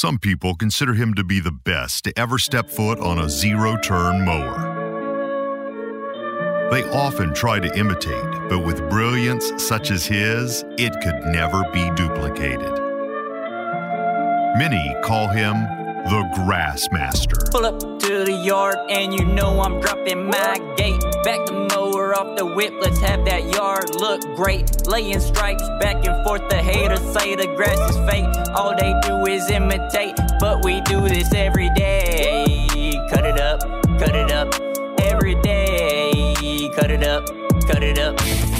Some people consider him to be the best to ever step foot on a zero turn mower. They often try to imitate, but with brilliance such as his, it could never be duplicated. Many call him the Grassmaster. Pull up to the yard and you know I'm dropping my gate. Back the mower off the whip, let's have that yard look great. Laying stripes back and forth, the haters say the grass is fake. All they do is imitate, but we do this every day. Cut it up, cut it up, every day. Cut it up, cut it up.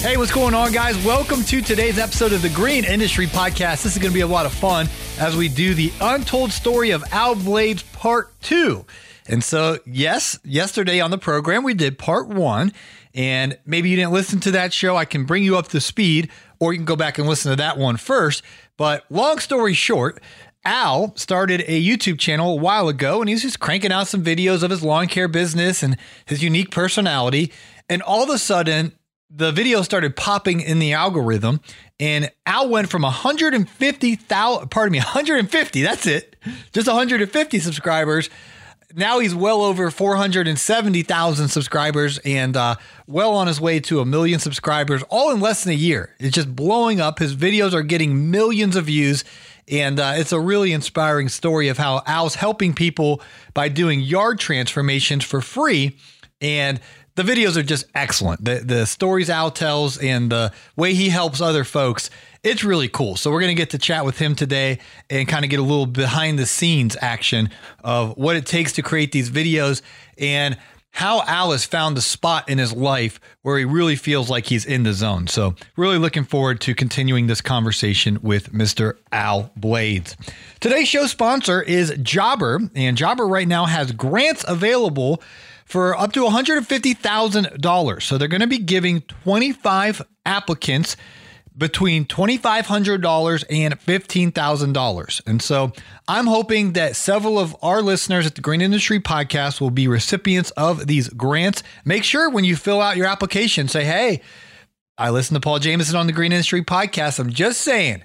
Hey, what's going on, guys? Welcome to today's episode of the Green Industry Podcast. This is going to be a lot of fun as we do the untold story of Al Blades Part 2. And so, yes, yesterday on the program, we did Part 1. And maybe you didn't listen to that show. I can bring you up to speed, or you can go back and listen to that one first. But long story short, Al started a YouTube channel a while ago and he's just cranking out some videos of his lawn care business and his unique personality. And all of a sudden, the video started popping in the algorithm and Al went from 150,000, pardon me, 150, that's it, just 150 subscribers. Now he's well over 470,000 subscribers and uh, well on his way to a million subscribers, all in less than a year. It's just blowing up. His videos are getting millions of views. And uh, it's a really inspiring story of how Al's helping people by doing yard transformations for free. And the videos are just excellent. The the stories Al tells and the way he helps other folks, it's really cool. So we're to get to chat with him today and kind of get a little behind the scenes action of what it takes to create these videos and how Al has found the spot in his life where he really feels like he's in the zone. So, really looking forward to continuing this conversation with Mr. Al Blades. Today's show sponsor is Jobber, and Jobber right now has grants available for up to $150,000. So they're going to be giving 25 applicants between $2,500 and $15,000. And so I'm hoping that several of our listeners at the Green Industry Podcast will be recipients of these grants. Make sure when you fill out your application, say, hey, I listen to Paul Jameson on the Green Industry Podcast. I'm just saying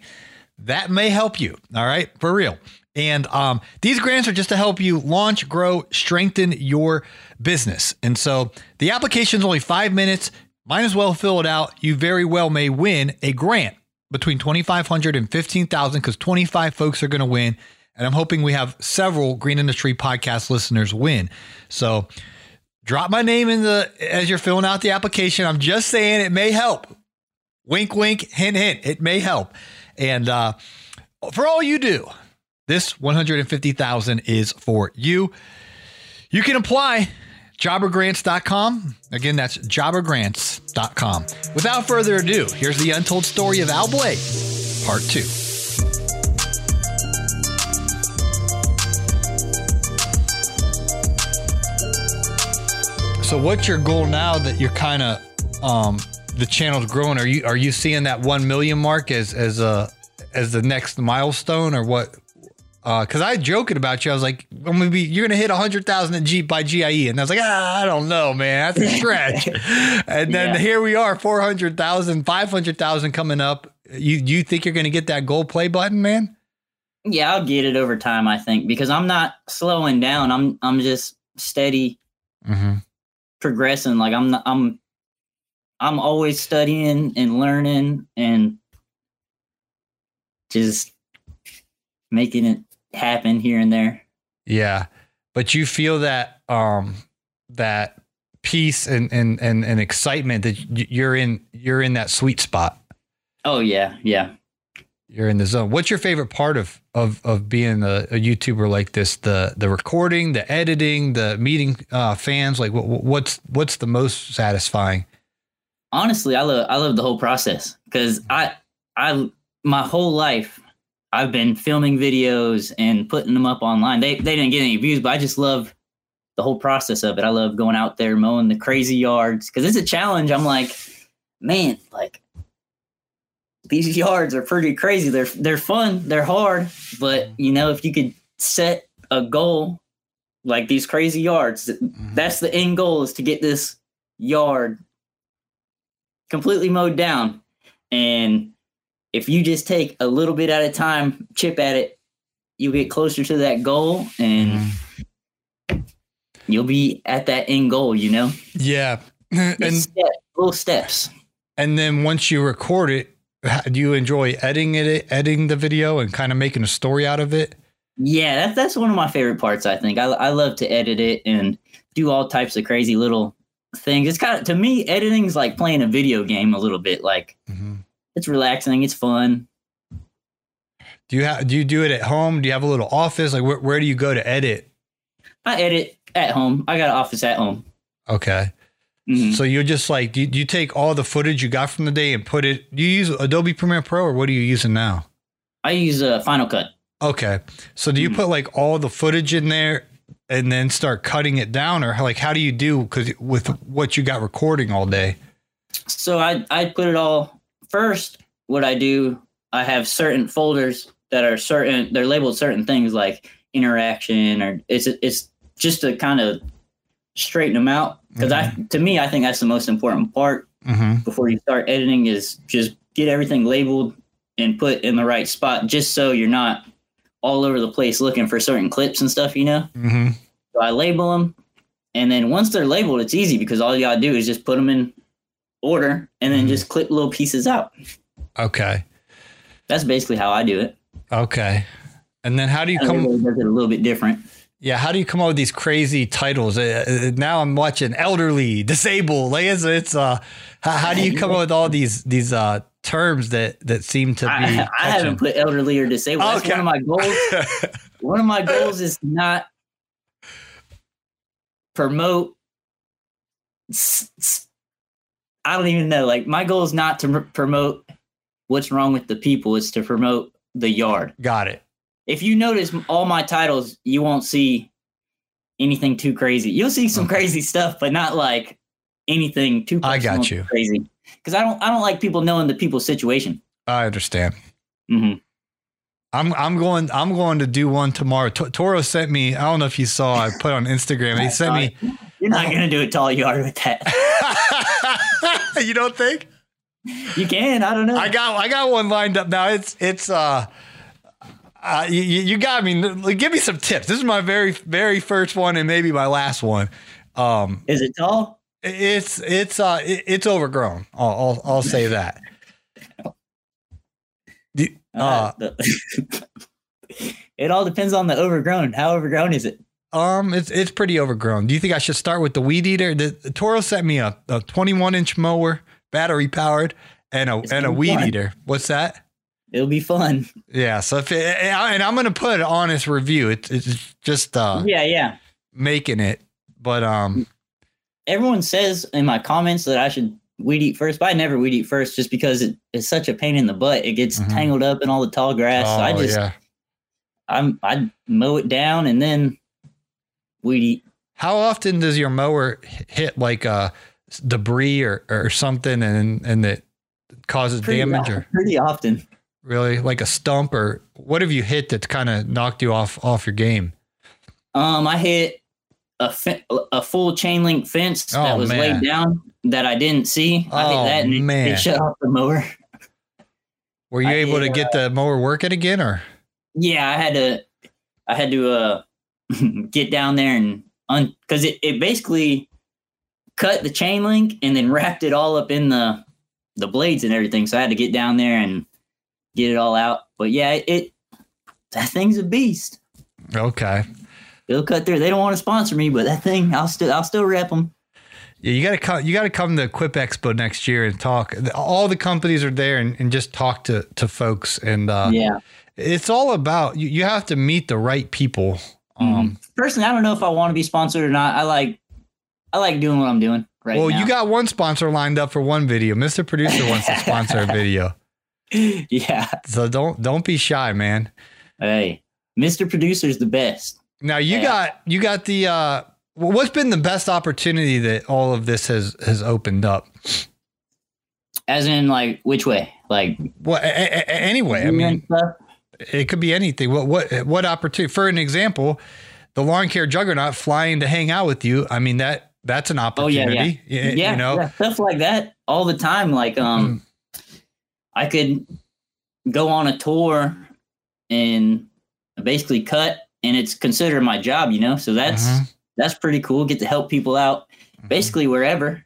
that may help you. All right, for real. And um, these grants are just to help you launch, grow, strengthen your business. And so the application is only five minutes. Might as well fill it out. You very well may win a grant between 2500 and 15000 because 25 folks are going to win. And I'm hoping we have several Green Industry podcast listeners win. So drop my name in the as you're filling out the application. I'm just saying it may help. Wink, wink, hint, hint. It may help. And uh, for all you do, this 150,000 is for you. You can apply jobbergrants.com. Again, that's jobbergrants.com. Without further ado, here's the untold story of Al Blade, part 2. So what's your goal now that you're kind of um, the channel's growing? Are you are you seeing that 1 million mark as as a as the next milestone or what because uh, I joking about you. I was like, I'm gonna be, you're gonna hit a hundred thousand at G by GIE, and I was like, ah, I don't know, man, that's a stretch. and then yeah. here we are, 400,000, 500,000 coming up. You you think you're gonna get that gold play button, man? Yeah, I'll get it over time. I think because I'm not slowing down. I'm I'm just steady, mm-hmm. progressing. Like I'm not, I'm I'm always studying and learning and just making it happen here and there. Yeah. But you feel that um that peace and and and, and excitement that you're in you're in that sweet spot. Oh yeah, yeah. You're in the zone. What's your favorite part of of of being a, a YouTuber like this? The the recording, the editing, the meeting uh, fans. Like what, what's what's the most satisfying? honestly, I love I love the whole process because I I my whole life I've been filming videos and putting them up online. They they didn't get any views, but I just love the whole process of it. I love going out there mowing the crazy yards because it's a challenge. I'm like, man, like these yards are pretty crazy. They're they're fun, they're hard, but you know if you could set a goal like these crazy yards, Mm-hmm. that's the end goal is to get this yard completely mowed down. And if you just take a little bit at a time, chip at it, you'll get closer to that goal and mm-hmm. you'll be at that end goal, you know? Yeah. And step- little steps. and then once you record it, do you enjoy editing it, editing the video, and kind of making a story out of it? Yeah, that's that's one of my favorite parts. I think I I love to edit it and do all types of crazy little things. It's kind of to me, editing is like playing a video game a little bit. Like mm-hmm. It's relaxing, it's fun. Do you have do you do it at home? Do you have a little office? Like where, where do you go to edit? I edit at home. I got an office at home. Okay. Mhm. So you're just like, do you, you take all the footage you got from the day and put it? Do you use Adobe Premiere Pro or what are you using now? I use uh, Final Cut. Okay. So do you Mhm. put like all the footage in there and then start cutting it down, or how, like how do you do? Because with what you got recording all day. So I I put it all first. What I do, I have certain folders that are certain. They're labeled certain things like interaction or it's it's just to kind of straighten them out because I to me I think that's the most important part Mm-hmm. before you start editing is just get everything labeled and put in the right spot just so you're not all over the place looking for certain clips and stuff you know Mm-hmm. so i label them and then once they're labeled it's easy because all you gotta do is just put them in order and then Mhm. just clip little pieces out Okay. that's basically how i do it Okay. And then how do you come? Everybody does it a little bit different Yeah, how do you come up with these crazy titles? Uh, uh, now I'm watching elderly, disabled. Like it's, it's uh, how, how do you come up with all these these uh terms that that seem to be? I, I haven't put elderly or disabled that's Okay. one of my goals one of my goals is not promote s- i don't even know like my goal is not to m- promote what's wrong with the people it's to promote the yard Got it. if you notice all my titles you won't see anything too crazy you'll see some Okay. crazy stuff but not like anything too I got you. crazy because i don't i don't like people knowing the people's situation I understand. Mm-hmm. I'm I'm going I'm going to do one tomorrow. T- Toro sent me. I don't know if you saw. I put on Instagram. He sent me. you're not gonna do a tall yard with that you don't think? you can i don't know I got I got one lined up now. It's it's uh. Uh, you, you got me. Give me some tips. This is my very very first one and maybe my last one. Um, Is it tall? it's it's uh it- it's overgrown. I'll I'll, I'll say that. The- uh, the- it all depends on the overgrown. How overgrown is it? Um, it's it's pretty overgrown. Do you think I should start with the weed eater? The, the Toro sent me a, a 21 inch mower, battery powered, and a and a weed fun. eater. What's that? It'll be fun. Yeah. So if it, and I'm gonna put an honest review. It's it's just uh yeah, yeah. making it, but um Everyone says in my comments that I should weed eat first, but I never weed eat first just because it, it's such a pain in the butt. It gets Mhm. tangled up in all the tall grass. so I oh, just yeah. I'm I mow it down and then weed eat. How often does your mower hit like uh debris or or something and and it causes Pretty, damage o- or pretty often. really like a stump or what have you hit that's kind of knocked you off off your game? Um, I hit a fe- a full chain link fence that Oh, was man. laid down that I didn't see. I Oh, hit that and it- man. it shut off the mower. Were you I able to get the mower working again or? Yeah, I had to I had to uh get down there and un because it, it basically cut the chain link and then wrapped it all up in the the blades and everything. So I had to get down there and get it all out. But yeah, it, it that thing's a beast. Okay. They'll cut through. They don't want to sponsor me, but that thing, I'll still I'll still rep them. Yeah, you gotta come. You gotta come to Equip Expo next year and talk. All the companies are there and, and just talk to to folks. And uh, yeah. it's all about you. You have to meet the right people. Um, Personally, I don't know if I want to be sponsored or not. I like I like doing what I'm doing. right well, now. you got one sponsor lined up for one video. Mr. Producer wants to sponsor a video. yeah. So don't don't be shy, man. Hey, Mr. Producer's the best. Now you Yeah. got you got the uh what's been the best opportunity that all of this has has opened up? As in, like, which way? Like, Well, a- a- a- anyway, I mean, stuff? It could be anything. What what what opportunity? For an example, the lawn care juggernaut flying to hang out with you. I mean that that's an Oh yeah, opportunity. yeah, y- yeah, you know, yeah, stuff like that all the time. Like, um, I could go on a tour and basically cut, and it's considered my job, you know. So that's Mhm. that's pretty cool. Get to help people out, basically wherever.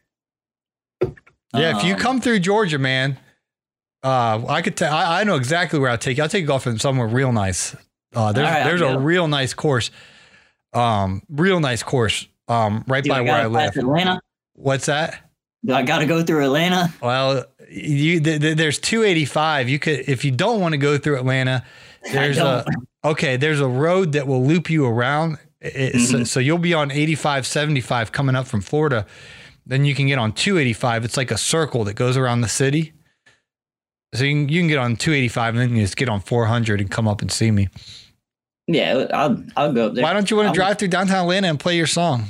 Yeah, if you Um, come through Georgia, man, uh, I could tell. I, I know exactly where I'll take you. I'll take you golfing somewhere real nice. Uh, there's right, I'll there's a real nice course, um, real nice course, um, right by I where I live. Atlanta? What's that? Do I got to go through Atlanta? Well, you th- th- there's 285. You could if you don't want to go through Atlanta. There's a okay. There's a road that will loop you around. It- so, Mhm. so you'll be on 85, 75 coming up from Florida. Then you can get on 285. It's like a circle that goes around the city. So you can, you can get on 285 and then you just get on 400 and come up and see me. Yeah, I'll I'll go up there. Why don't you want to I'll- drive through downtown Atlanta and play your song?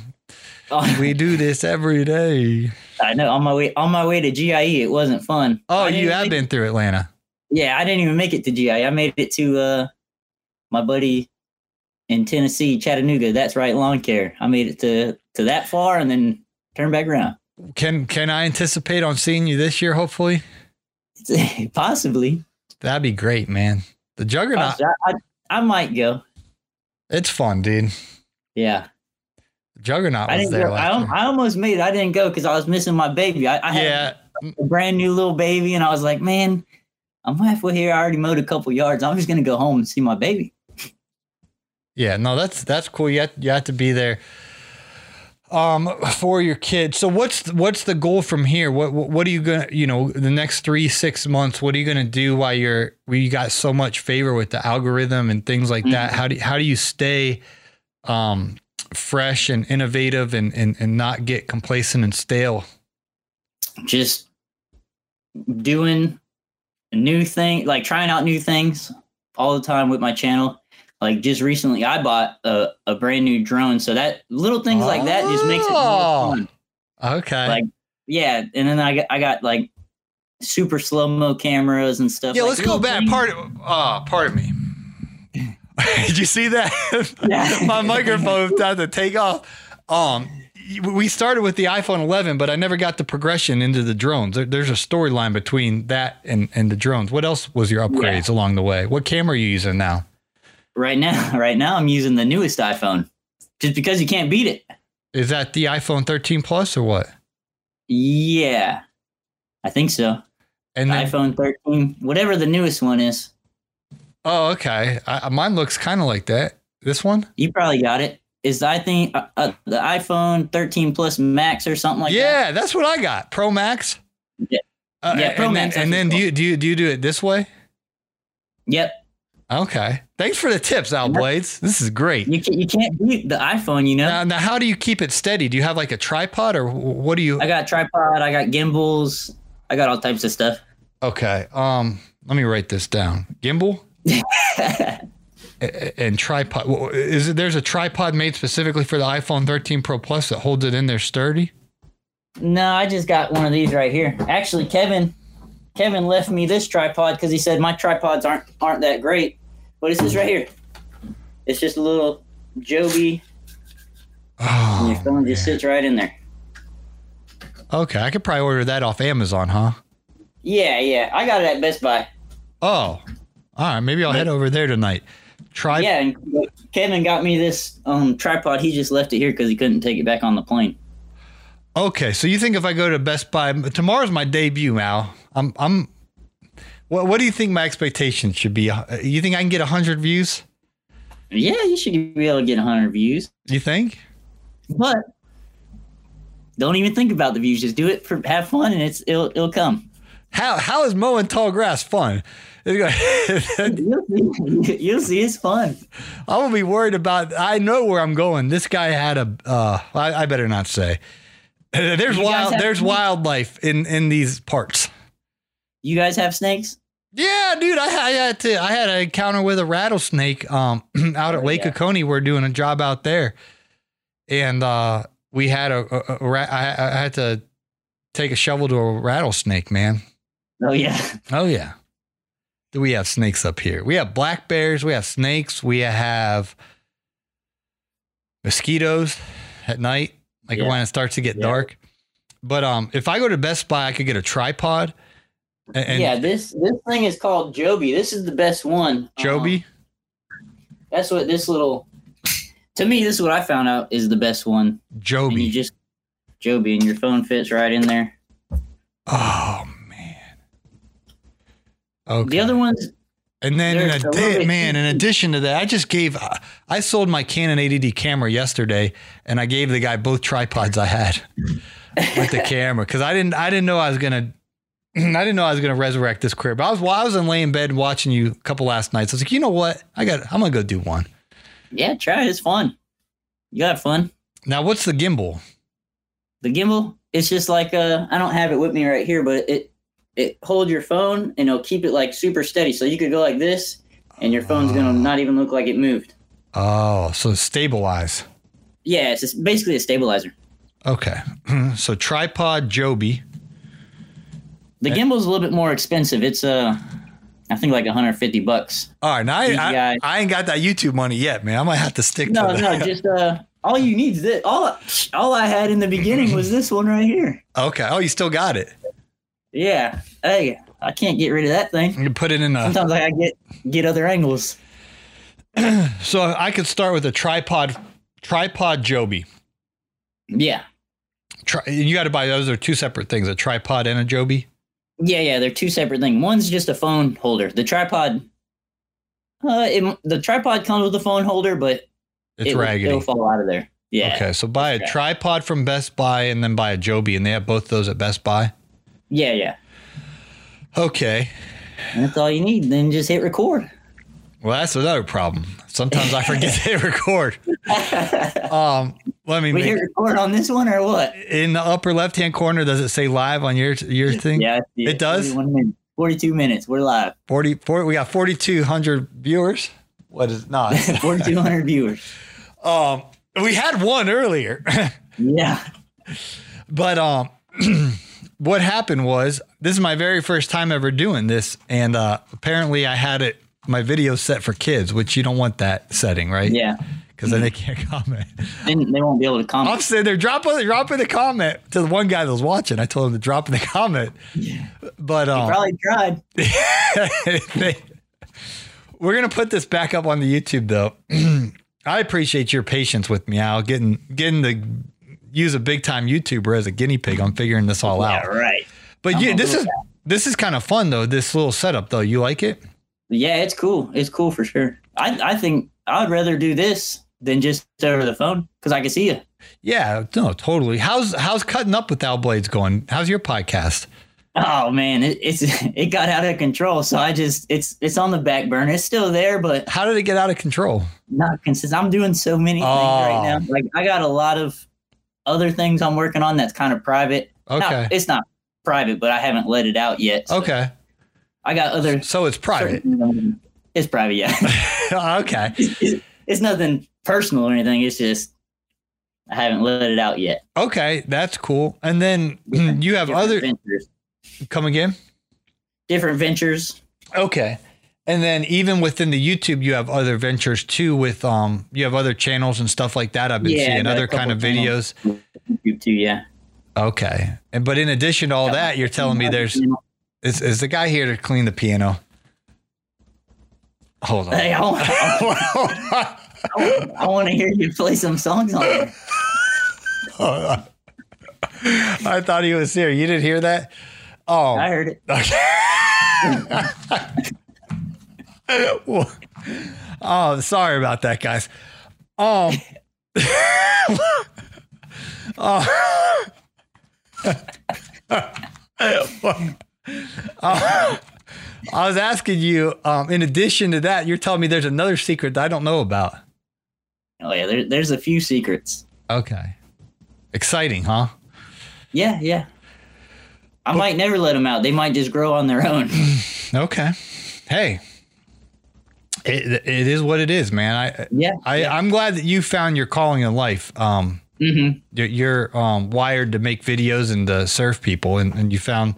We do this every day. I know on my way on my way to GIE, it wasn't fun. Oh, you have make- been through Atlanta. Yeah, I didn't even make it to GIE. I made it to uh my buddy in Tennessee, Chattanooga. That's right, lawn care. I made it to to that far and then turned back around. Can can I anticipate on seeing you this year? Hopefully, Possibly. that'd be great, man. The Juggernaut, I, I, I might go. it's fun, dude. Yeah, The Juggernaut I was there go. I, last al- year. I almost made it. I didn't go because I was missing my baby. I, I had a brand new little baby, and I was like, man, I'm halfway here. I already mowed a couple yards. I'm just gonna go home and see my baby. yeah. No, that's that's cool. You have, you have to be there. Um, for your kid. So what's what's the goal from here? What what, are you gonna you know the next three six months? What are you gonna do while you're we you got so much favor with the algorithm and things like that? How do how do you stay um fresh and innovative and and, and not get complacent and stale? just doing a new thing like trying out new things all the time with my channel like just recently i bought a, a brand new drone so that little things like that just makes it Oh. more fun Okay. like yeah and then i got i got like super slow-mo cameras and stuff Yeah, like let's go back. things. Part uh pardon me. Did you see that? Yeah. My microphone about to take off. Um we started with the iPhone 11, but I never got the progression into the drones. There, there's a storyline between that and, and the drones. What else was your upgrades along the way? What camera are you using now? Right now right now i'm using the newest iphone just because you can't beat it Is that the iPhone 13 Plus or what? yeah i think so And then, iphone 13 whatever the newest one is oh, okay. I, mine looks kind of like that. This one? You probably got it. Is I think uh, uh, the iPhone 13 Plus Max or something like that? yeah, that's what I got. Pro Max. Yeah. Uh, Yeah, Pro and Max, Then, and then do you do you do you do it this way? Yep. Okay. Thanks for the tips, Al Blades. This is great. You can, you can't beat the iPhone. You know. Now, now, how do you keep it steady? Do you have like a tripod or what do you? I got tripod. I got gimbals. I got all types of stuff. Okay. Um, let me write this down. Gimbal and tripod. Is it, there's a tripod made specifically for the iPhone 13 Pro Plus that holds it in there sturdy? no, I just got one of these right here. Actually, Kevin, Kevin left me this tripod because he said my tripods aren't aren't that great. What is this right here? It's just a little Joby. and your Oh, phone just sits right in there. okay. I could probably order that off Amazon, huh? Yeah, yeah. I got it at Best Buy. Oh, all right. Maybe I'll head over there tonight. Try. Yeah, and Kevin got me this um, tripod. He just left it here because he couldn't take it back on the plane. Okay, so you think if I go to Best Buy tomorrow's my debut, Mal? I'm I'm. What what do you think my expectations should be? Uh, You think I can get hundred views? Yeah, you should be able to get 100 views, You think? but don't even think about the views. Just do it for have fun, and it's it'll it'll come. How how is mowing tall grass fun? You'll see. You'll see. It's fun. I'm gonna be worried about. I know where I'm going. This guy had a. Uh, I, I better not say. There's You wild. There's snakes? wildlife in in these parts. You guys have snakes? Yeah, dude. I, I had to. I had an encounter with a rattlesnake. Um, out at Oh, Lake yeah. Oconee. We're doing a job out there, and uh, we had a. a, a rat, I, I had to take a shovel to a rattlesnake, man. Oh yeah. Oh yeah. Do we have snakes up here? We have black bears. We have snakes. We have mosquitoes at night, like Yeah. when it starts to get Yeah. dark. But um, if I go to Best Buy, I could get a tripod. And, and yeah, this this thing is called Joby. This is the best one. Joby. Um, that's what this little. To me, this is what I found out is the best one. And you Joby. just Joby, and your phone fits right in there. Oh man. Okay. The other ones, And then, in There's a a, man, in addition to that, I just gave, I sold my Canon 80D camera yesterday, and I gave the guy both tripods I had with the camera because I didn't, I didn't know I was gonna, I didn't know I was gonna resurrect this career. But I was, while I was in laying in bed watching you a couple last nights. I was like, you know what, I got, I'm gonna go do one. yeah, try it. It's fun. You got fun. Now, what's the gimbal? The gimbal, it's just like uh, I don't have it with me right here, but it it holds your phone and it'll keep it like super steady. So you could go like this, and your phone's gonna not even look like it moved. Oh, so stabilize. Yeah, it's just basically a stabilizer. Okay, so tripod Joby. The gimbal's a little bit more expensive. It's uh, I think like 150 bucks. All right, now I, I, I ain't got that YouTube money yet, man. I might have to stick No, to no, that. just uh, all you need is this. All all I had in the beginning was this one right here. okay. Oh, you still got it. Yeah, hey, I can't get rid of that thing. You put it in a. Sometimes I get get other angles. So I could start with a tripod, tripod Joby. Yeah, Tri- you got to buy those are two separate things: a tripod and a Joby. yeah, yeah. They're two separate things. One's just a phone holder. The tripod, uh, it, the tripod comes with a phone holder, but It's it, raggedy. It'll fall out of there. Yeah, Okay, so buy a tripod from Best Buy and then buy a Joby, and they have both those at Best Buy. Yeah, yeah. Okay. And that's all you need. Then just hit record. Well, that's another problem. Sometimes I forget to hit record. Um, let me We hit record on this one or what? in the upper left hand corner. Does it say live on your your thing? Yeah, It does? 41 minutes, 42 minutes. We're live. 40, 40 We got forty two hundred viewers. What is not? 4,200 viewers. um, we had one earlier. Yeah. But um, what happened was this is my very first time ever doing this, and uh, apparently I had it my video set for kids, which you don't want that setting, right? Yeah. because then they can't comment. Then they won't be able to comment. I'm sitting there dropping dropping the comment to the one guy that was watching. I told him to drop in the comment, Yeah. but um, Probably tried. they- we're gonna put this back up on the YouTube though. I appreciate your patience with me, Al, getting getting to use a big time YouTuber as a guinea pig on figuring this all Yeah, out. right. But I'm yeah, this is this is kind of fun though. This little setup though, you like it? Yeah, it's cool. It's cool for sure. I I think I would rather do this than just over the phone because I can see you. Yeah, no, totally. How's how's cutting up with Al Blades going? How's your podcast? Oh man, it, it's it got out of control. So I just it's it's on the back burner. It's still there, but How did it get out of control? not consistent. I'm doing so many things Oh. right now. Like I got a lot of other things I'm working on that's kind of private. Not- Okay. it's not private, but I haven't let it out yet. so Okay. I got other. So it's private. certain- It's private, yeah. okay. it's, it's nothing personal or anything. It's just I haven't let it out yet. Okay, that's cool. And then you have other ventures. come again? Different ventures. Okay. And then even within the YouTube, you have other ventures too. With um, you have other channels and stuff like that. I've been Yeah, seeing other kind of videos. YouTube too, yeah. Okay. And but in addition to all that, you're telling me there's is, is the guy here to clean the piano? Hold on. Hey, I want, on. I want to hear you play some songs on it. Hold on. I thought he was here. You didn't hear that? Oh, I heard it. Well, oh, sorry about that, guys. Um, oh. Uh, I was asking you. Um, in addition to that, you're telling me there's another secret that I don't know about. Oh yeah, there, there's a few secrets. Okay, exciting, huh? Yeah, yeah. I might never let them out. They might just grow on their own. Okay. Hey, it, it is what it is, man. I Yeah, I yeah. I'm glad that you found your calling in life. Um, hmm you're, you're um wired to make videos and to serve people, and, and you found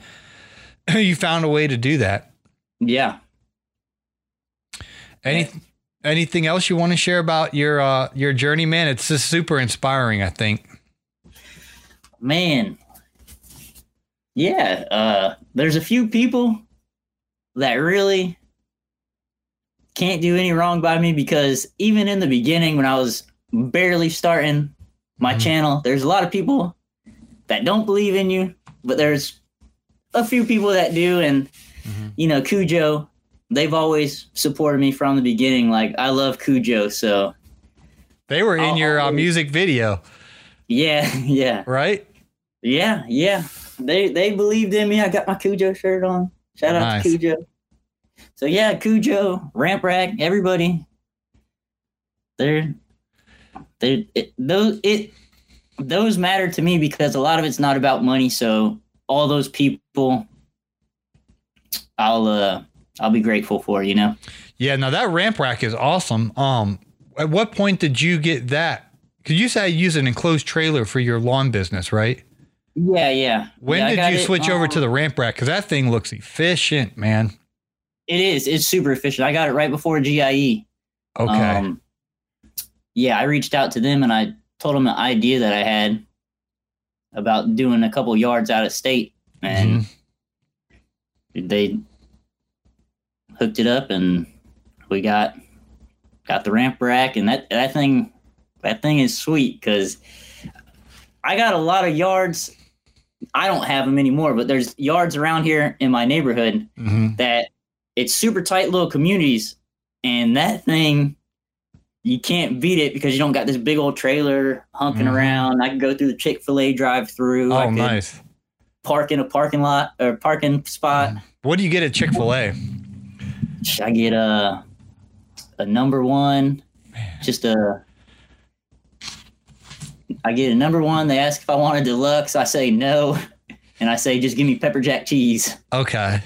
you found a way to do that. Yeah. Any anything else you want to share about your uh your journey, man? It's just super inspiring. I think. Man. Yeah, uh there's a few people that really can't do any wrong by me because even in the beginning when I was barely starting my Mhm. channel, there's a lot of people that don't believe in you, but there's a few people that do and Mhm. you know, Kujo, they've always supported me from the beginning. Like I love Kujo, so They were in I'll your uh, music video, yeah, yeah. right? Yeah, yeah. They they believed in me. I got my Kujo shirt on. Shout out Nice. to Kujo. So yeah, Kujo, Ramp Rack, everybody. They're they it, those it those matter to me because a lot of it's not about money. So all those people, I'll uh I'll be grateful for. You know. Yeah. Now that ramp rack is awesome. Um, at what point did you get that? Because you said you use an enclosed trailer for your lawn business, right? Yeah, yeah. When Yeah, did you it, switch over um, to the ramp rack? Because that thing looks efficient, man. It is. It's super efficient. I got it right before GIE. Okay. Um, yeah, I reached out to them and I told them an idea that I had about doing a couple yards out of state, and Mm-hmm. they hooked it up, and we got got the ramp rack, and that that thing that thing is sweet because I got a lot of yards. I don't have them anymore, but there's yards around here in my neighborhood Mhm. that it's super tight little communities and that thing you can't beat it because you don't got this big old trailer hunking Mhm. around. I can go through the chick-fil-a drive through Oh, nice. park in a parking lot or parking spot. What do you get at Chick Fil A? i get a a number one just a i get a number one they ask if i want a deluxe i say no and i say just give me pepper jack cheese. Okay,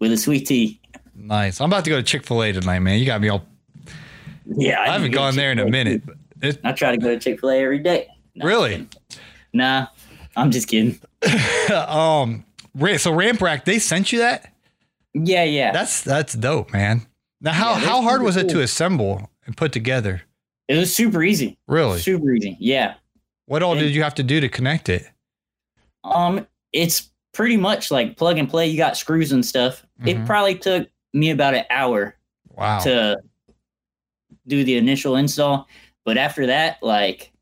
with a sweet tea nice. I'm about to go to Chick Fil A tonight, man. You got me all. yeah I haven't gone there in a minute. It, i try to go to chick-fil-a every day No, really? Nah, I'm just kidding. um. So ramp rack, they sent you that? Yeah, yeah. That's that's dope, man. Now, how Yeah, how hard was it to assemble and put together? it was super easy. Really? Super easy. Yeah. What all and- did you have to do to connect it? Um, it's pretty much like plug and play. You got screws and stuff. Mhm. It probably took me about an hour Wow. to do the initial install, but after that, like,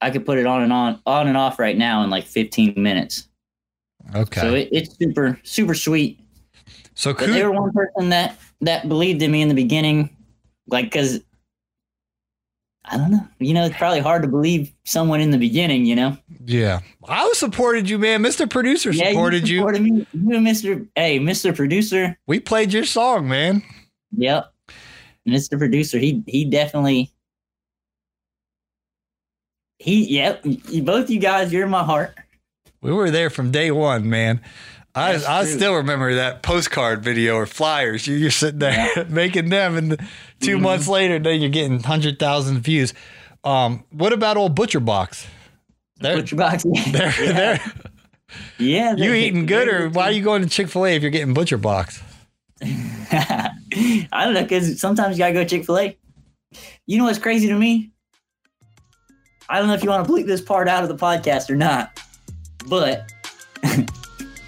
I could put it on and on, on and off right now in like 15 minutes. okay. So it, it's super, super sweet. so Coo- they were one person that that believed in me in the beginning, like because I don't know, you know, it's probably hard to believe someone in the beginning, you know. yeah, I was supported you, man. Mr. Producer Yeah, supported you. supported me. You, Mister. Hey, Mister Producer. We played your song, man. Yep, Mister Producer. He he definitely. He yep. You, both you guys, you're in my heart. We were there from day one, man. I I still remember that postcard video or flyers. You, you're sitting there making them, and 2 Mhm. months later, then you're getting hundred thousand views. Um, what about old Butcher Box? They're, Butcher box. they're, yeah. they're, yeah you eating good, or why are you going to Chick Fil A if you're getting Butcher Box? I don't know, because sometimes you gotta go Chick Fil A. You know what's crazy to me? I don't know if you want to bleep this part out of the podcast or not, but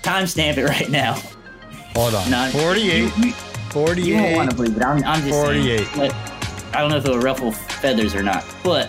timestamp it right now. Hold on, No, 48, You, you, you 48. won't want to believe it. I'm, I'm just 48. saying. But I don't know if it'll ruffle feathers or not, but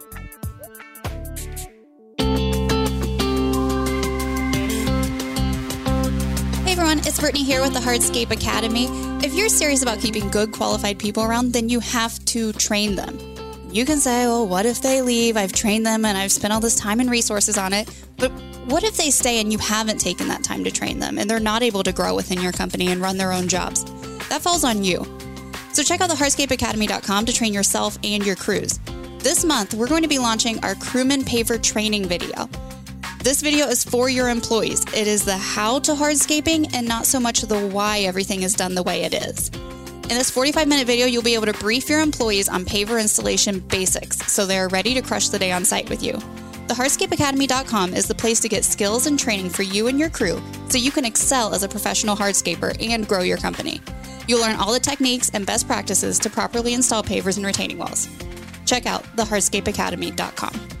it's Brittany here with the Hardscape Academy. If you're serious about keeping good qualified people around, then you have to train them. You can say, well, what if they leave? I've trained them and I've spent all this time and resources on it. But what if they stay and you haven't taken that time to train them and they're not able to grow within your company and run their own jobs? That falls on you. So check out the hardscapeacademy.com to train yourself and your crews. This month, we're going to be launching our crewman paver training video. This video is for your employees. It is the how to hardscaping and not so much the why everything is done the way it is. In this 45 minute video, you'll be able to brief your employees on paver installation basics so they are ready to crush the day on site with you. The hardscapeacademy.com is the place to get skills and training for you and your crew so you can excel as a professional hardscaper and grow your company. You'll learn all the techniques and best practices to properly install pavers and retaining walls. Check out thehardscapeacademy.com.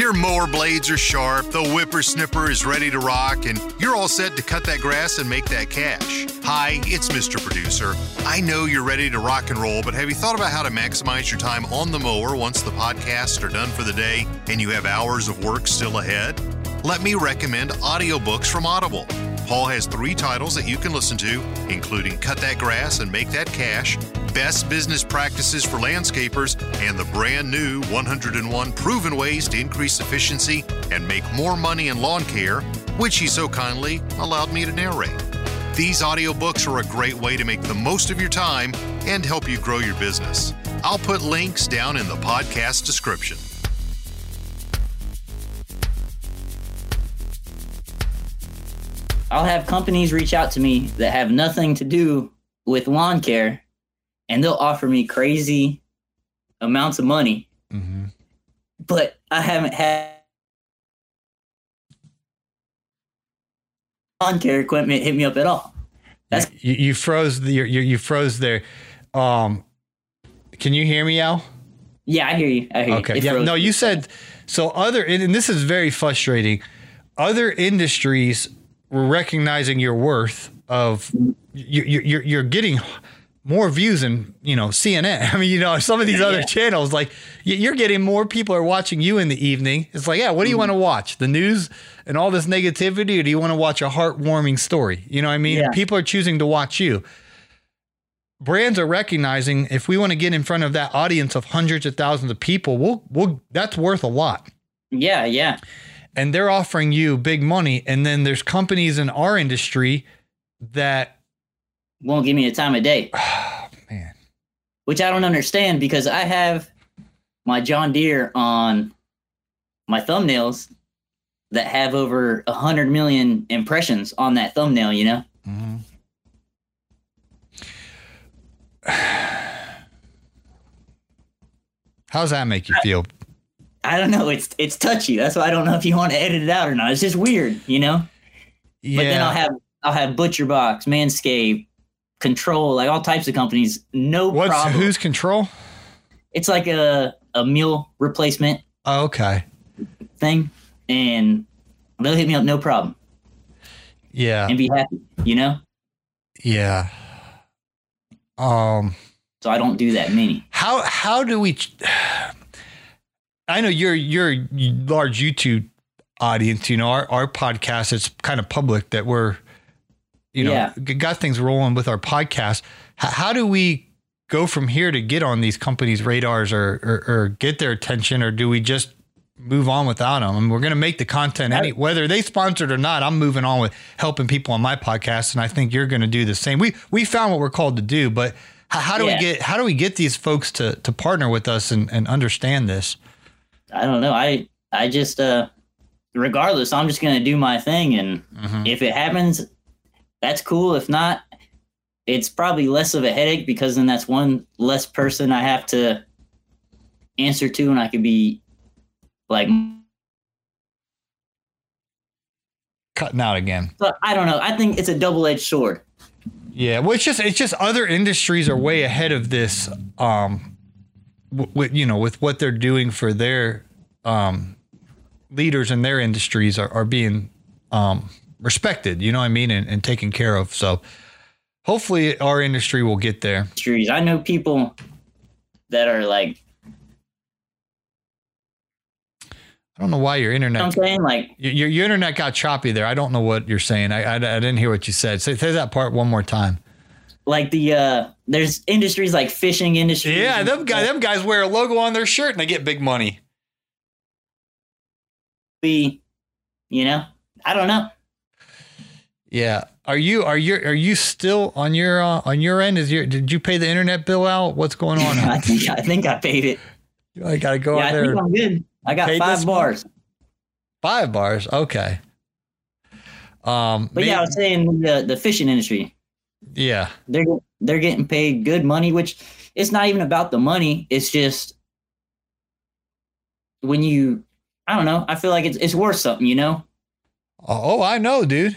Your mower blades are sharp, the whippersnipper is ready to rock, and you're all set to cut that grass and make that cash. Hi, it's Mr. Producer. I know you're ready to rock and roll, but have you thought about how to maximize your time on the mower once the podcasts are done for the day and you have hours of work still ahead? Let me recommend audiobooks from Audible. Paul has three titles that you can listen to, including Cut That Grass and Make That Cash, Best Business Practices for Landscapers, and the brand new 101 Proven Ways to Increase Efficiency and Make More Money in Lawn Care, which he so kindly allowed me to narrate. These audiobooks are a great way to make the most of your time and help you grow your business. I'll put links down in the podcast description. I'll have companies reach out to me that have nothing to do with lawn care, and they'll offer me crazy amounts of money. Mm-hmm. But I haven't had lawn care equipment hit me up at all. That's You, you froze the, you, you froze there. Um, can you hear me, Al? yeah, I hear you. I hear Okay. you. It Yeah. froze. No, you said so. Other and this is very frustrating. Other industries recognizing your worth of you, you, you're you're getting more views than you know CNN. I mean, you know, some of these other Yeah. channels like you're getting more people are watching you in the evening. It's like, yeah, what do you Mm-hmm. want to watch? The news and all this negativity, or do you want to watch a heartwarming story? You know what I mean? Yeah. People are choosing to watch you brands are recognizing if we want to get in front of that audience of hundreds of thousands of people, we'll, we'll that's worth a lot. yeah, yeah. And they're offering you big money. And then there's companies in our industry that, Won't give me a time of day. Oh, man, which I don't understand because I have my John Deere on my thumbnails that have over a hundred million impressions on that thumbnail. You know, mm-hmm. how does that make you feel? I don't know. It's it's touchy. That's why I don't know if you want to edit it out or not. It's just weird, you know. Yeah. But then I'll have I'll have Butcher Box, Manscaped, Control, like all types of companies. No What's problem. who's control? it's like a a meal replacement Oh, okay. thing, and they'll hit me up no problem Yeah. and be happy. You know. Yeah. Um, So I don't do that many. how, how do we, I know you're, you're a large YouTube audience, you know, our, our podcast, it's kind of public that we're, you know, Yeah. got things rolling with our podcast. H- how do we go from here to get on these companies' radars or, or, or get their attention, or do we just move on without them. And we're going to make the content any whether they sponsored or not. I'm moving on with helping people on my podcast, and I think you're going to do the same. We we found what we're called to do, but how, how do Yeah. we get how do we get these folks to to partner with us and, and understand this? I don't know. I I just uh regardless, I'm just gonna do my thing and Mhm. if it happens, that's cool. If not, it's probably less of a headache because then that's one less person I have to answer to and I could be like Cutting out again. but I don't know. I think it's a double edged sword. Yeah, well, it's just it's just other industries are way ahead of this. Um, with you know with what they're doing for their um leaders in their industries are, are being um respected. You know what I mean, and, and taken care of. So hopefully our industry will get there. Trees. I know people that are like I don't know why your internet I'm saying? Like your your, your internet got choppy there. I don't know what you're saying. I, I, I didn't hear what you said. Say, say that part one more time. Like the uh there's industries like fishing industry. Yeah, them guys them guys wear a logo on their shirt and they get big money. be you know? I don't know. Yeah. Are you are you are you still on your uh, on your end? Is your did you pay the internet bill out? What's going on? I think I think I paid it. I gotta go yeah, out I there. think I'm good. I got five bars. Five bars. Okay. Um. But yeah, I was saying the the fishing industry. Yeah. They're they're getting paid good money, which it's not even about the money. It's just when you I don't know. I feel like it's it's worth something, you know. Oh, oh, I know, dude.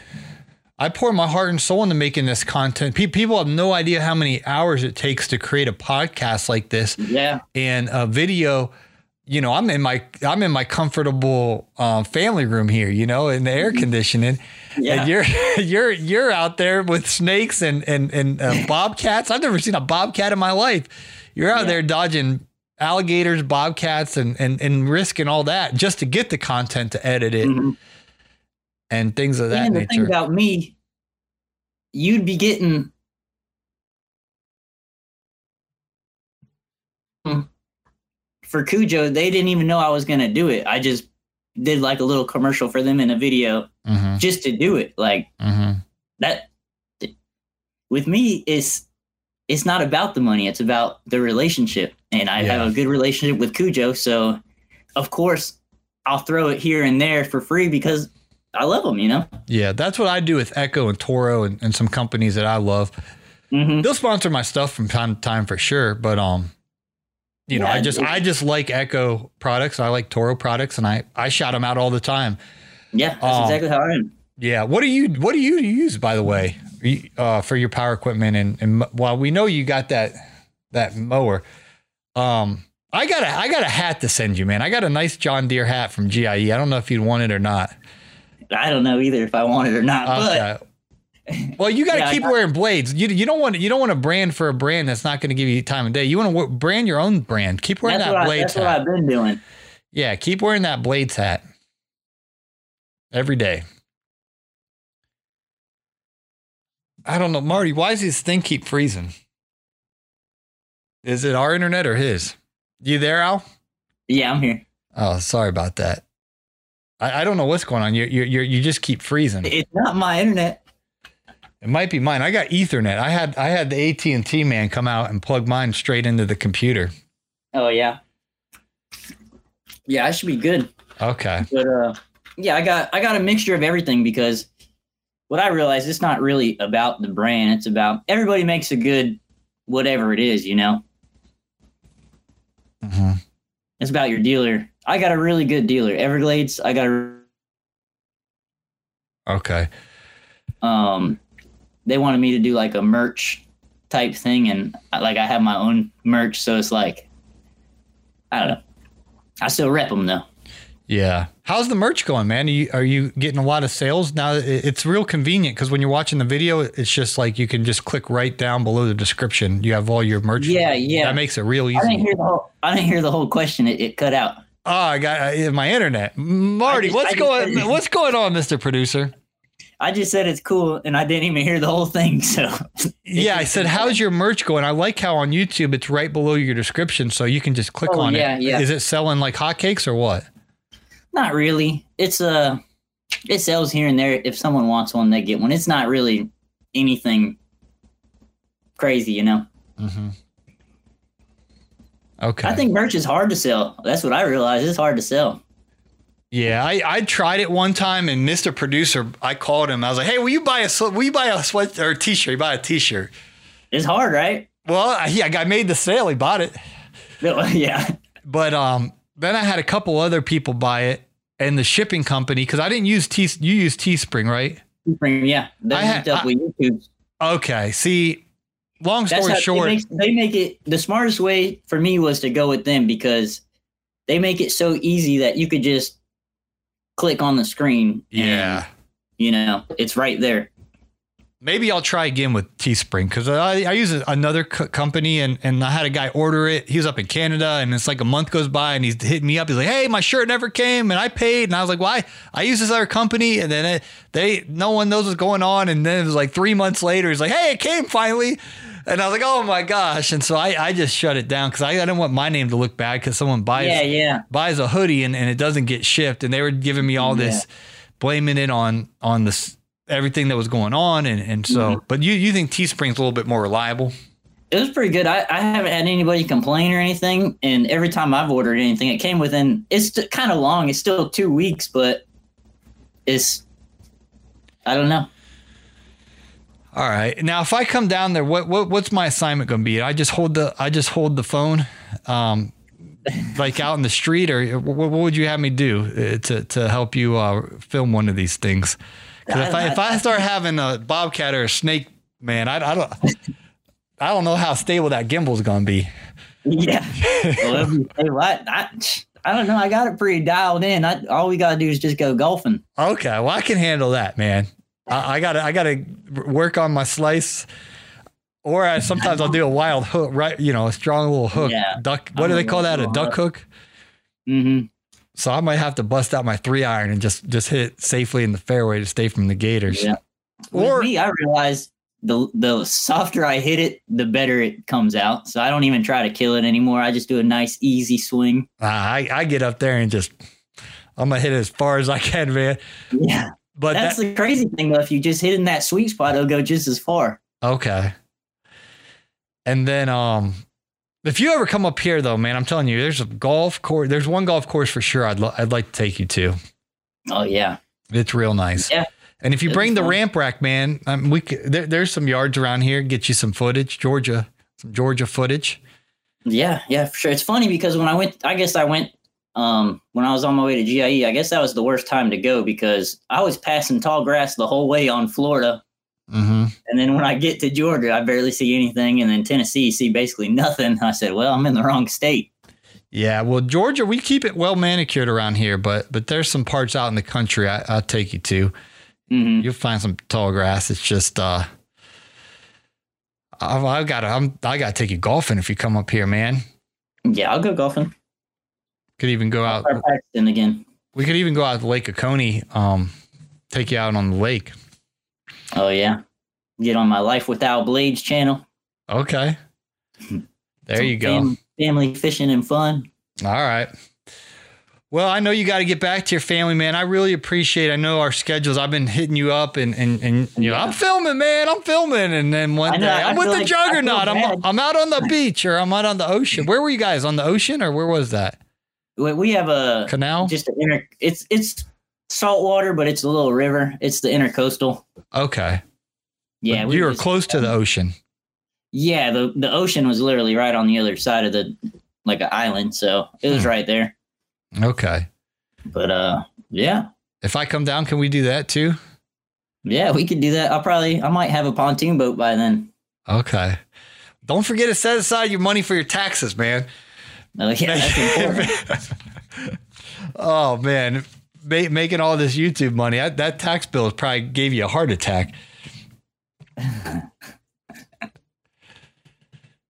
I pour my heart and soul into making this content. Pe- People have no idea how many hours it takes to create a podcast like this Yeah, and a video. You know, I'm in my I'm in my comfortable um, family room here. You know, in the air conditioning. yeah. And you're you're you're out there with snakes and and and uh, bobcats. I've never seen a bobcat in my life. You're out Yeah. there dodging alligators, bobcats, and and and risking all that just to get the content to edit it Mhm. and things of that and the thing about me, you'd be getting for Kujo. They didn't even know I was gonna do it. I just did like a little commercial for them in a video hmm just to do it. Like hmm that. With me, it's it's not about the money. It's about the relationship, and I Yeah. have a good relationship with Kujo. So, of course, I'll throw it here and there for free because I love them. You know. Yeah, that's what I do with Echo and Toro and, and some companies that I love. hmm They'll sponsor my stuff from time to time for sure, but um, you know, Yeah, I just I just like Echo products. I like Toro products, and I I shout them out all the time. Yeah, that's Um, exactly how I am. Yeah. What do you What do you use, by the way, uh, for your power equipment? And and while we know you got that that mower, um, I got a I got a hat to send you, man. I got a nice John Deere hat from GIE. I don't know if you'd want it or not. I don't know either if I want it or not, Okay. Well, you got to Yeah, keep got- wearing blades. You, you don't want you don't want to brand for a brand that's not going to give you time of day. You want to brand your own brand. Keep wearing that's, that blades that's what. I've been doing. Yeah, keep wearing that blades hat every day. I don't know, Marty. Why does his thing keep freezing? Is it our internet or his? You there, Al? Yeah, I'm here. Oh, sorry about that. I, I don't know what's going on. You you you just keep freezing. It's not my internet. It might be mine. I got Ethernet. I had I had the AT and T man come out and plug mine straight into the computer. Oh yeah. Yeah, I should be good. Okay. But uh yeah, I got I got a mixture of everything because what I realized it's not really about the brand, it's about everybody makes a good whatever it is, you know. Mhm. It's about your dealer. I got a really good dealer. Everglades, I got a Okay. um they wanted me to do like a merch type thing and like I have my own merch so it's like I don't know. I still rep them though. Yeah. How's the merch going, man? Are you, are you getting a lot of sales now? It's real convenient because when you're watching the video, it's just like you can just click right down below the description. You have all your merch. Yeah, yeah. That makes it real easy. I didn't hear the whole I didn't hear the whole question. It, it cut out. Oh, I got uh, my internet. Marty, just- what's just going what's going on, Mr. Producer? I just said it's cool and I didn't even hear the whole thing. So Yeah, I said, how's your merch going? I like how on YouTube it's right below your description, so you can just click Oh, on yeah, it. yeah. Is it selling like hotcakes or what? Not really. It's uh it sells here and there. If someone wants one, they get one. It's not really anything crazy, you know. Mm-hmm. Okay. I think merch is hard to sell. That's what I realized. It's hard to sell. Yeah, I, I tried it one time, and Mr. Producer, I called him. I was like, "Hey, will you buy a will you buy a sweat or a t-shirt? You buy a t-shirt." It's hard, right? Well, yeah, I made the sale. He bought it, yeah. but um, then I had a couple other people buy it, and the shipping company because I didn't use T. You use Teespring, right? Teespring, yeah. They I had-. Okay. See, long That's story short, They make, they make it. The smartest way for me was to go with them because they make it so easy that you could just click on the screen. and, yeah. you know, it's right there. Maybe I'll try again with Teespring because I, I use another co- company and, and I had a guy order it. He was up in Canada and it's like a month goes by and he's hitting me up. He's like, "Hey, my shirt never came and I paid." And I was like, "Why? I use this other company." And then it, they no one knows what's going on. And then it was like three months later, he's like, "Hey, it came finally." And I was like, "Oh my gosh!" And so I, I just shut it down because I, I didn't want my name to look bad because someone buys Yeah, yeah. buys a hoodie and, and it doesn't get shipped and they were giving me all this blaming it on on this everything that was going on and and so Mm-hmm. but you you think Teespring's a little bit more reliable It was pretty good. I, I haven't had anybody complain or anything. And every time I've ordered anything, it came within, it's kind of long. It's still two weeks, but it's, I don't know. All right now if I come down there what, what what's my assignment going to be I just hold the I just hold the phone um like out in the street or what, what would you have me do uh, to to help you uh, film one of these things 'Cause if I if I start having a bobcat or a snake man I, I don't I don't know how stable that gimbal's going to be Yeah. well, hey, what? I, I don't know. I got it pretty dialed in. I, all we got to do is just go golfing. Okay, well I can handle that, man. I, I gotta I gotta work on my slice, or I, sometimes I'll do a wild hook, right? You know, a strong little hook. Yeah. Duck. What do they call that? A duck hook. Mm-hmm. So I might have to bust out my three iron and just just hit safely in the fairway to stay from the gators. Yeah. Or- With me, I realized the the softer I hit it, the better it comes out. So I don't even try to kill it anymore. I just do a nice, easy swing. I I get up there and just I'm gonna hit it as far as I can, man. Yeah. But That's that, the crazy thing, though. If you just hit in that sweet spot, it'll go just as far. okay. And then um. If you ever come up here, though, man, I'm telling you, there's a golf course. There's one golf course for sure. I'd lo- I'd like to take you to. Oh yeah. It's real nice. Yeah. And if you It'd bring the fun. ramp rack, man, um, we c there, there's some yards around here. Get you some footage, Georgia, some Georgia footage. Yeah, yeah, for sure. It's funny because when I went, I guess I went um, when I was on my way to GIE. I guess that was the worst time to go because I was passing tall grass the whole way on Florida, Mm-hmm. and then when I get to Georgia, I barely see anything, and then Tennessee, see basically nothing. I said, "Well, I'm in the wrong state." Yeah. Well, Georgia, we keep it well manicured around here, but but there's some parts out in the country I, I'll take you to. hmm You'll find some tall grass. It's just uh, I've, I've got to I'm I got to take you golfing if you come up here, man. Yeah, I'll go golfing. Could even go out. Practicing again. We could even go out to Lake Oconee. Um, take you out on the lake. Oh yeah, get on my Life Without Blades channel. Okay. There Some you go. fam- family fishing and fun. All right. Well, I know you got to get back to your family, man. I really appreciate. I know our schedules. I've been hitting you up, and and and you know, Yeah. I'm filming, man. I'm filming, and then one I know, day I I'm with the like- juggernaut. I'm. I'm out on the beach, or I'm out on the ocean. Where were you guys on the ocean, or where was that We we have a canal? just an inter. It's it's salt water, but it's a little river. It's the intercoastal. Okay. Yeah, we were just- close to the ocean. Yeah, the the ocean was literally right on the other side of the like an island, so it was Hmm. right there. Okay. But uh, yeah, If I come down, can we do that too? yeah, we could do that. I'll probably I might have a pontoon boat by then. Okay. Don't forget to set aside your money for your taxes, man. Oh yeah, that's important. oh man, Ma- making all this YouTube money, that, that tax bill probably gave you a heart attack.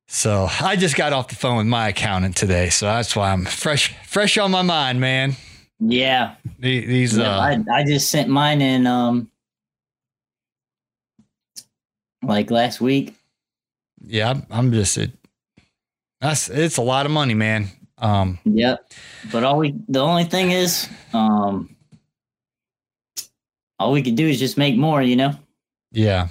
so I just got off the phone with my accountant today, so that's why I'm fresh, fresh on my mind, man. yeah. The- These, yeah uh, I I just sent mine in um like last week. yeah, I'm- I'm just it. That's it's a lot of money, man. Um, Yep. But all we the only thing is, um all we could do is just make more, you know? yeah.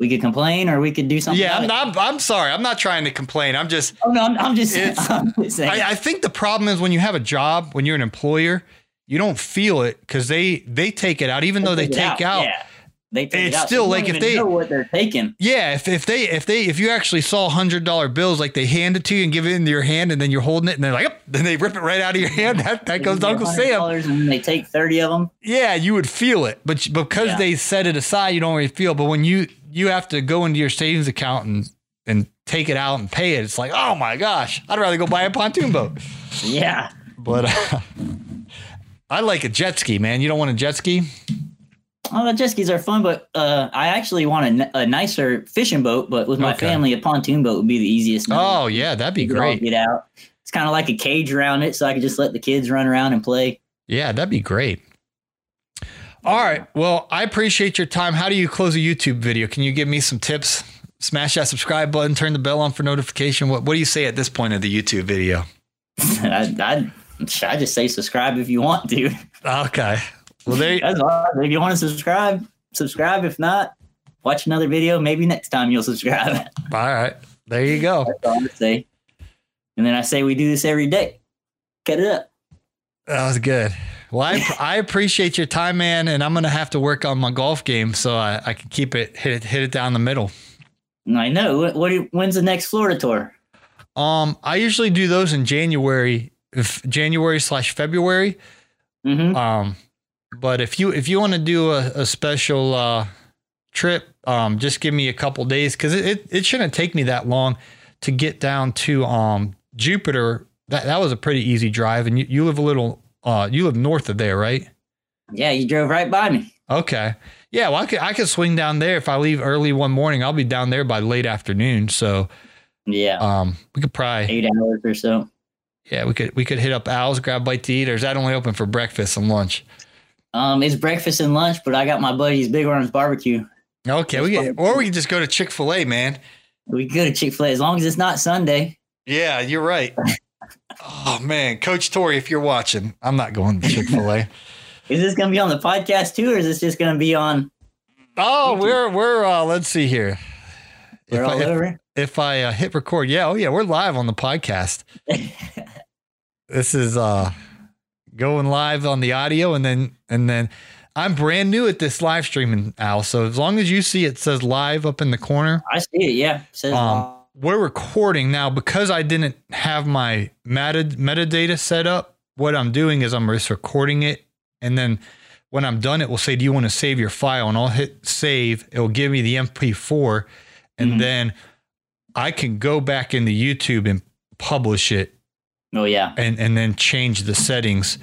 We could complain or we could do something. Yeah, I'm, it. I'm, I'm sorry. I'm not trying to complain. I'm just, Oh no, I'm, I'm just, I'm just saying. I, I think the problem is when you have a job, when you're an employer, you don't feel it because they they take it out, even though they take it out. Yeah. They take It's it still you like if they- know what they're taking. Yeah, if, if they if they if you actually saw hundred dollar bills, like they hand it to you and give it into your hand, and then you're holding it, and they're like, "Yep," then they rip it right out of your hand. That that goes to Uncle Sam. $100 And they take thirty of them. Yeah, you would feel it, but because Yeah. they set it aside, you don't really feel. But when you you have to go into your savings account and and take it out and pay it, it's like, oh my gosh, I'd rather go buy a pontoon boat. Yeah. But uh, I like a jet ski, man. You don't want a jet ski? Oh, the jet skis are fun, but uh, I actually want a, n- a nicer fishing boat. But with my Okay. family, a pontoon boat would be the easiest. Oh yeah, that'd be great. Get out. It's kind of like a cage around it, so I could just let the kids run around and play. Yeah, that'd be great. All right. Well, I appreciate your time. How do you close a YouTube video? Can you give me some tips? Smash that subscribe button, turn the bell on for notification. What What do you say at this point of the YouTube video? I, I, I just say subscribe if you want to. Okay. Well, there. That's all. If you want to subscribe, subscribe. If not, watch another video. Maybe next time you'll subscribe. All right. There you go. That's all I say. And then I say we do this every day. Cut it up. That was good. Well, I, I appreciate your time, man, and I'm gonna have to work on my golf game so I, I can keep it hit it hit it down the middle. I know. What, what? When's the next Florida tour? Um, I usually do those in January, if January slash February. Mm-hmm. Um, but if you if you want to do a, a special uh, trip, um, just give me a couple days because it, it it shouldn't take me that long to get down to um Jupiter. That that was a pretty easy drive, and you, you live a little uh you live north of there, right? Yeah, you drove right by me. Okay. Yeah, well, I could I could swing down there if I leave early one morning. I'll be down there by late afternoon. So, Yeah, um, we could probably eight hours or so. yeah we could we could hit up Al's, grab a bite to eat, or is that only open for breakfast and lunch? Um, it's breakfast and lunch, but I got my buddy's Big Arms Barbecue. Okay, we get, or we can just go to Chick Fil A, man. We go to Chick Fil A as long as it's not Sunday. Yeah, you're right. oh man, Coach Tori, if you're watching, I'm not going to Chick Fil A. Is this gonna be on the podcast too, or is this just gonna be on? oh, we're we're uh, let's see here. We're If all I, if, over. if I uh, hit record, yeah, oh yeah, we're live on the podcast. this is uh going live on the audio and then and then I'm brand new at this live streaming, Al. So as long as you see it says live up in the corner, I see it. Yeah, It says um, we're recording now because I didn't have my meta metadata set up. What I'm doing is I'm just recording it, and then when I'm done, it will say, "Do you want to save your file?" And I'll hit save. It will give me the MP4, and Mhm. then I can go back into YouTube and publish it, oh yeah. and and then change the settings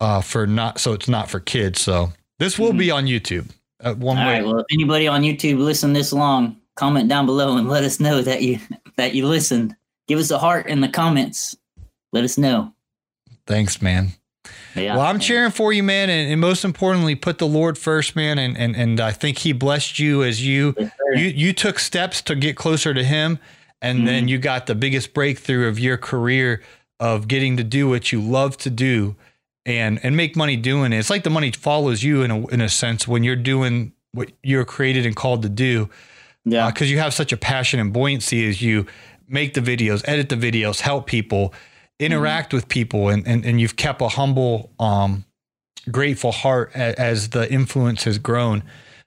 uh, for not so it's not for kids. So this will be on YouTube. Uh, one All way. right. Well, if anybody on YouTube listen this long, comment down below and let us know that you that you listened. Give us a heart in the comments. Let us know. Thanks, man. Yeah. Well, I'm cheering for you, man, and, and most importantly, put the Lord first, man. And and and I think He blessed you as you Yes, you you took steps to get closer to Him, and then you got the biggest breakthrough of your career of getting to do what you love to do, and and make money doing it. It's like the money follows you in a in a sense when you're doing what you're created and called to do, yeah. because you have such a passion and buoyancy as you make the videos, edit the videos, help people, interact with people, and, and and you've kept a humble, um, grateful heart as, as the influence has grown.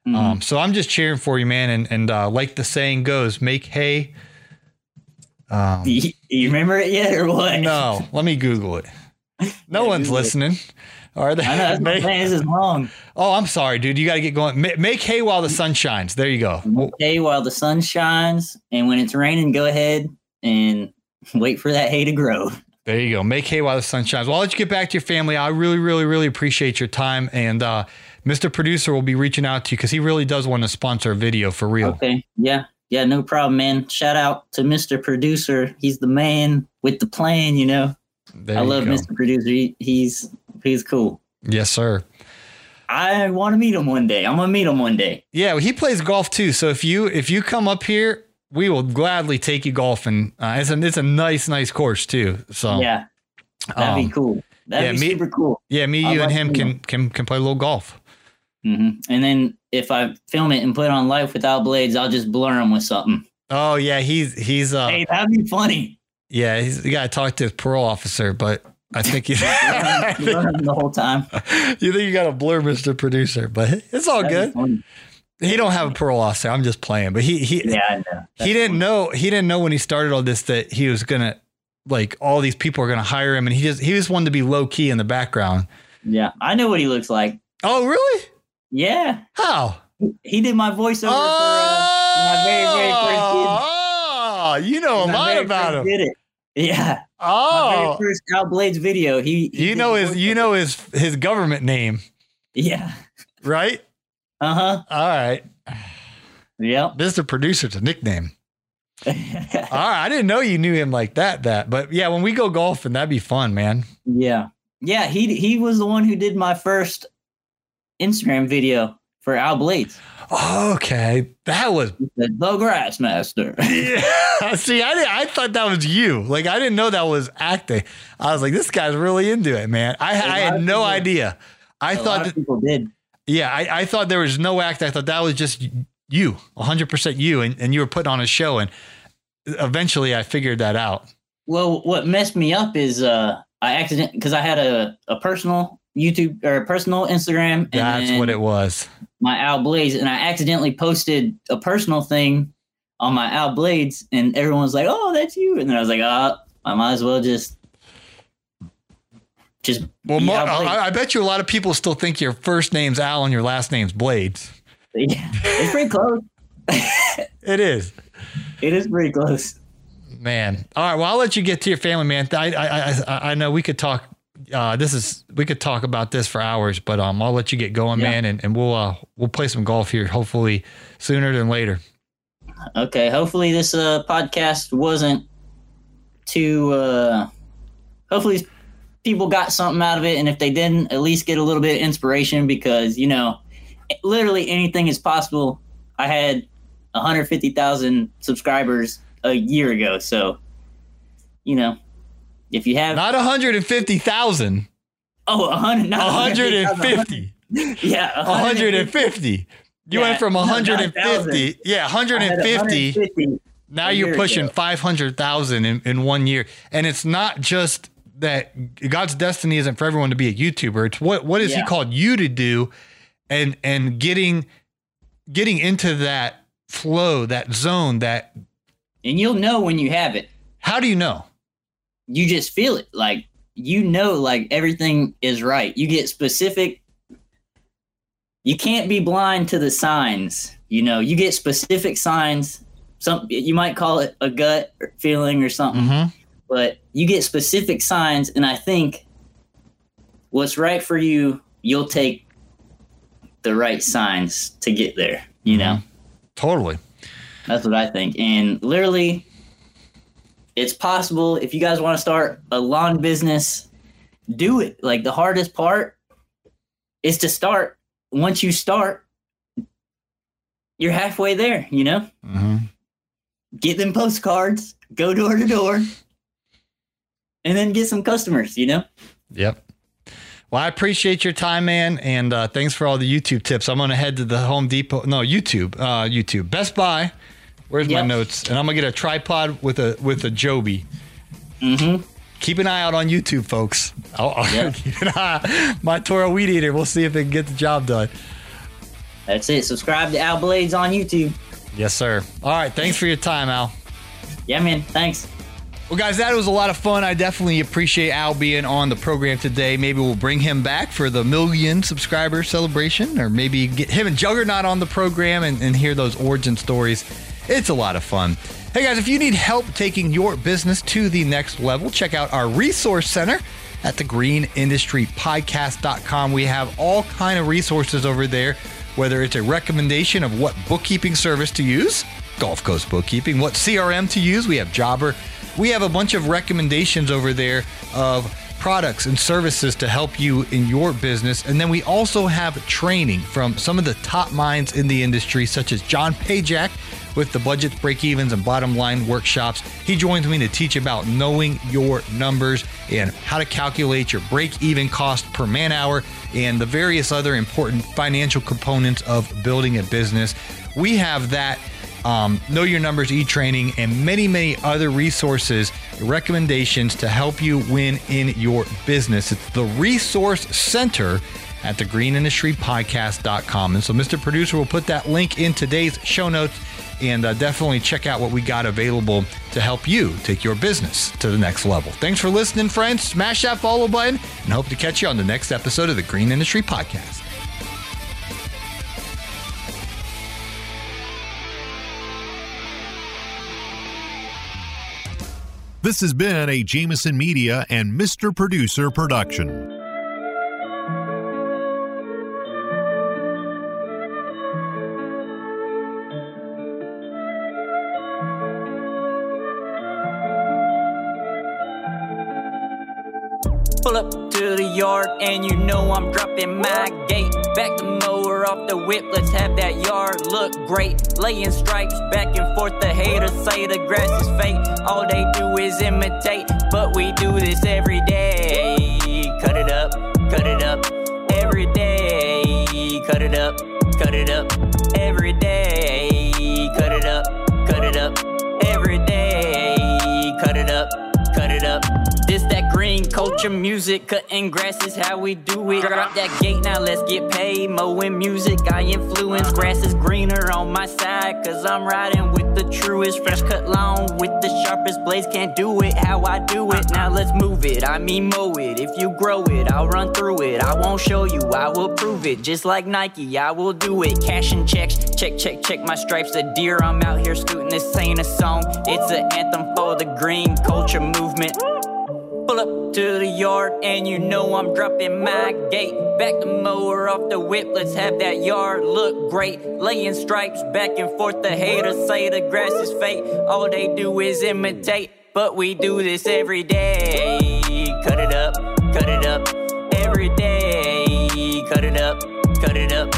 Mhm. Um, so I'm just cheering for you, man. And and uh, like the saying goes, make hay. Um, you, you remember it yet, or what? no, let me Google it. No one's Google it. listening. Are they? I know. That's what I'm Make-. This is long. oh, I'm sorry, dude. You got to get going. Ma- Make hay while the sun shines. There you go. Well, Day while the sun shines, and when it's raining, go ahead and wait for that hay to grow. There you go. Make hay while the sun shines. Well, I'll let you get back to your family. I really, really, really appreciate your time. And uh, Mr. Producer will be reaching out to you because he really does want to sponsor a video for real. Okay. Yeah. Yeah. No problem, man. Shout out to Mr. Producer. He's the man with the plan. You know. There I you love go. Mr. Producer. He, he's he's cool. Yes, sir. I want to meet him one day. I'm gonna meet him one day. Yeah, well, he plays golf too. So if you if you come up here we will gladly take you golfing. Uh, it's a it's a nice nice course too. So Yeah, that'd um, be cool. That'd yeah, be me- super cool. yeah, me, I'd you, and him can know. can can play a little golf. Hmm And then if I film it and put it on life without blades, I'll just blur them with something. Oh yeah, he's he's uh hey, that'd be funny. yeah he's you got to talk to his parole officer, but I think you the whole time. you think you got to blur Mr. Producer, but it's all That'd good. He don't have a parole officer. I'm just playing, but he he Yeah, I know. he didn't know he didn't know when he started all this that he was gonna like all these people are gonna hire him, and he just he just wanted to be low key in the background. Yeah, I know what he looks like. Oh really? Yeah, How? he did my voiceover for uh, my very very first Oh, you know a kid. Lot about him. Did it? Yeah, Oh. my Oh, very first Al Blades video. He, he you know his you know his his government name, Yeah. right? Uh huh. All right, Yep. Mr. Producer's a nickname. All right, I didn't know you knew him like that. That, but yeah, when we go golfing, that'd be fun, man. yeah. Yeah. He he was the one who did my first Instagram video for Al Blades. Okay, that was The, Grass Master. Yeah. See, I I thought that was you. Like I didn't know that was acting. I was like, this guy's really into it, man. I, I had no people- idea. I thought that, people did. yeah, I, I thought there was no act. I thought that was just you, 100% you, and, and you were putting on a show. And eventually I figured that out. Well, what messed me up is uh I accident because I had a, a personal YouTube or personal Instagram. And That's what it was. My Al Blades, and I accidentally posted a personal thing on my Al Blades, and everyone was like, "Oh, that's you," and then I was like, "Ah, I might as well just." Just Well, be mo- Al Blades. I, I bet you a lot of people still think your first name's Al and your last name's Blades. Yeah, it's pretty close. It is. It is pretty close. Man. All right. Well, I'll let you get to your family, man. I I I, I know we could talk. Uh, this is we could talk about this for hours, but um, I'll let you get going, Yeah. man, and, and we'll uh we'll play some golf here, hopefully sooner than later. Okay, hopefully this uh, podcast wasn't too. Uh, hopefully people got something out of it, and if they didn't, at least get a little bit of inspiration because you know, literally anything is possible. I had 150,000 subscribers a year ago, so you know, if you have Not 150,000, oh 100, not 150, yeah, 150. You Yeah, went from no, not 150, yeah, I 150. 150. Now you're pushing ago. 500,000 in, in one year. And it's not just that God's destiny isn't for everyone to be a YouTuber. It's what what has he called you to do and and getting getting into that flow, that zone, that and you'll know when you have it. how do you know? You just feel it. Like you know like everything is right. You get specific. You can't be blind to the signs you know? You get specific signs. Some you might call it a gut feeling or something Mm-hmm. but you get specific signs and i think what's right for you you'll take the right signs to get there you know? Totally. that's what I think. And literally, it's possible if you guys want to start a lawn business, do it. Like the hardest part is to start. Once you start, you're halfway there, you know? Mm-hmm. Get them postcards, go door to door, and then get some customers, you know? Yep. Well, I appreciate your time, man, and uh, thanks for all the YouTube tips. I'm gonna head to the Home Depot. No, YouTube. Uh, YouTube. Best Buy. Where's my notes? And I'm gonna get a tripod with a with a Joby. Mm-hmm. Keep an eye out on YouTube, folks. I'll, I'll Yeah. keep an eye. My Toro weed eater. We'll see if it can get the job done. That's it. Subscribe to Al Blades on YouTube. Yes, sir. All right. Thanks for your time, Al. Yeah, man. Thanks. Well, guys, that was a lot of fun. I definitely appreciate Al being on the program today. Maybe we'll bring him back for the million subscriber celebration, or maybe get him and Juggernaut on the program and, and hear those origin stories. It's a lot of fun. Hey, guys, if you need help taking your business to the next level, check out our resource center at the greenindustrypodcast.com. We have all kind of resources over there, whether it's a recommendation of what bookkeeping service to use, Gulf Coast Bookkeeping, what CRM to use. We have Jobber. We have a bunch of recommendations over there of products and services to help you in your business. And then we also have training from some of the top minds in the industry, such as John Pajak with the budgets, break evens, and bottom line workshops. He joins me to teach about knowing your numbers and how to calculate your break even cost per man hour and the various other important financial components of building a business. We have that um, Know Your Numbers e training, and many, many other resources, recommendations to help you win in your business. It's the Resource Center at thegreenindustrypodcast.com. And so, Mr. Producer will put that link in today's show notes and uh, definitely check out what we got available to help you take your business to the next level. Thanks for listening, friends. Smash that follow button and hope to catch you on the next episode of the Green Industry Podcast. This has been a Jameson Media and Mr. Producer production. Up to the yard and you know I'm dropping my gate. Back the mower off the whip, let's have that yard look great. Laying stripes back and forth, the haters say the grass is fake. All they do is imitate, but we do this every day. Cut it up, cut it up, every day. Cut it up, cut it up, every day. Culture music, cutting grass is how we do it. Drop that gate, now let's get paid. Mowing music, I influence. Grass is greener on my side, cause I'm riding with the truest. Fresh cut lawn with the sharpest blades, can't do it how I do it. Now let's move it, I mean mow it. If you grow it, I'll run through it. I won't show you, I will prove it. Just like Nike, I will do it. Cash and checks, check, check, check my stripes. A deer, I'm out here scooting. This ain't a song, it's an anthem for the green culture movement. Pull up to the yard and you know I'm dropping my gate. Back the mower off the whip, let's have that yard look great. Laying stripes back and forth, the haters say the grass is fake. All they do is imitate, but we do this every day. Cut it up, cut it up, every day. Cut it up, cut it up,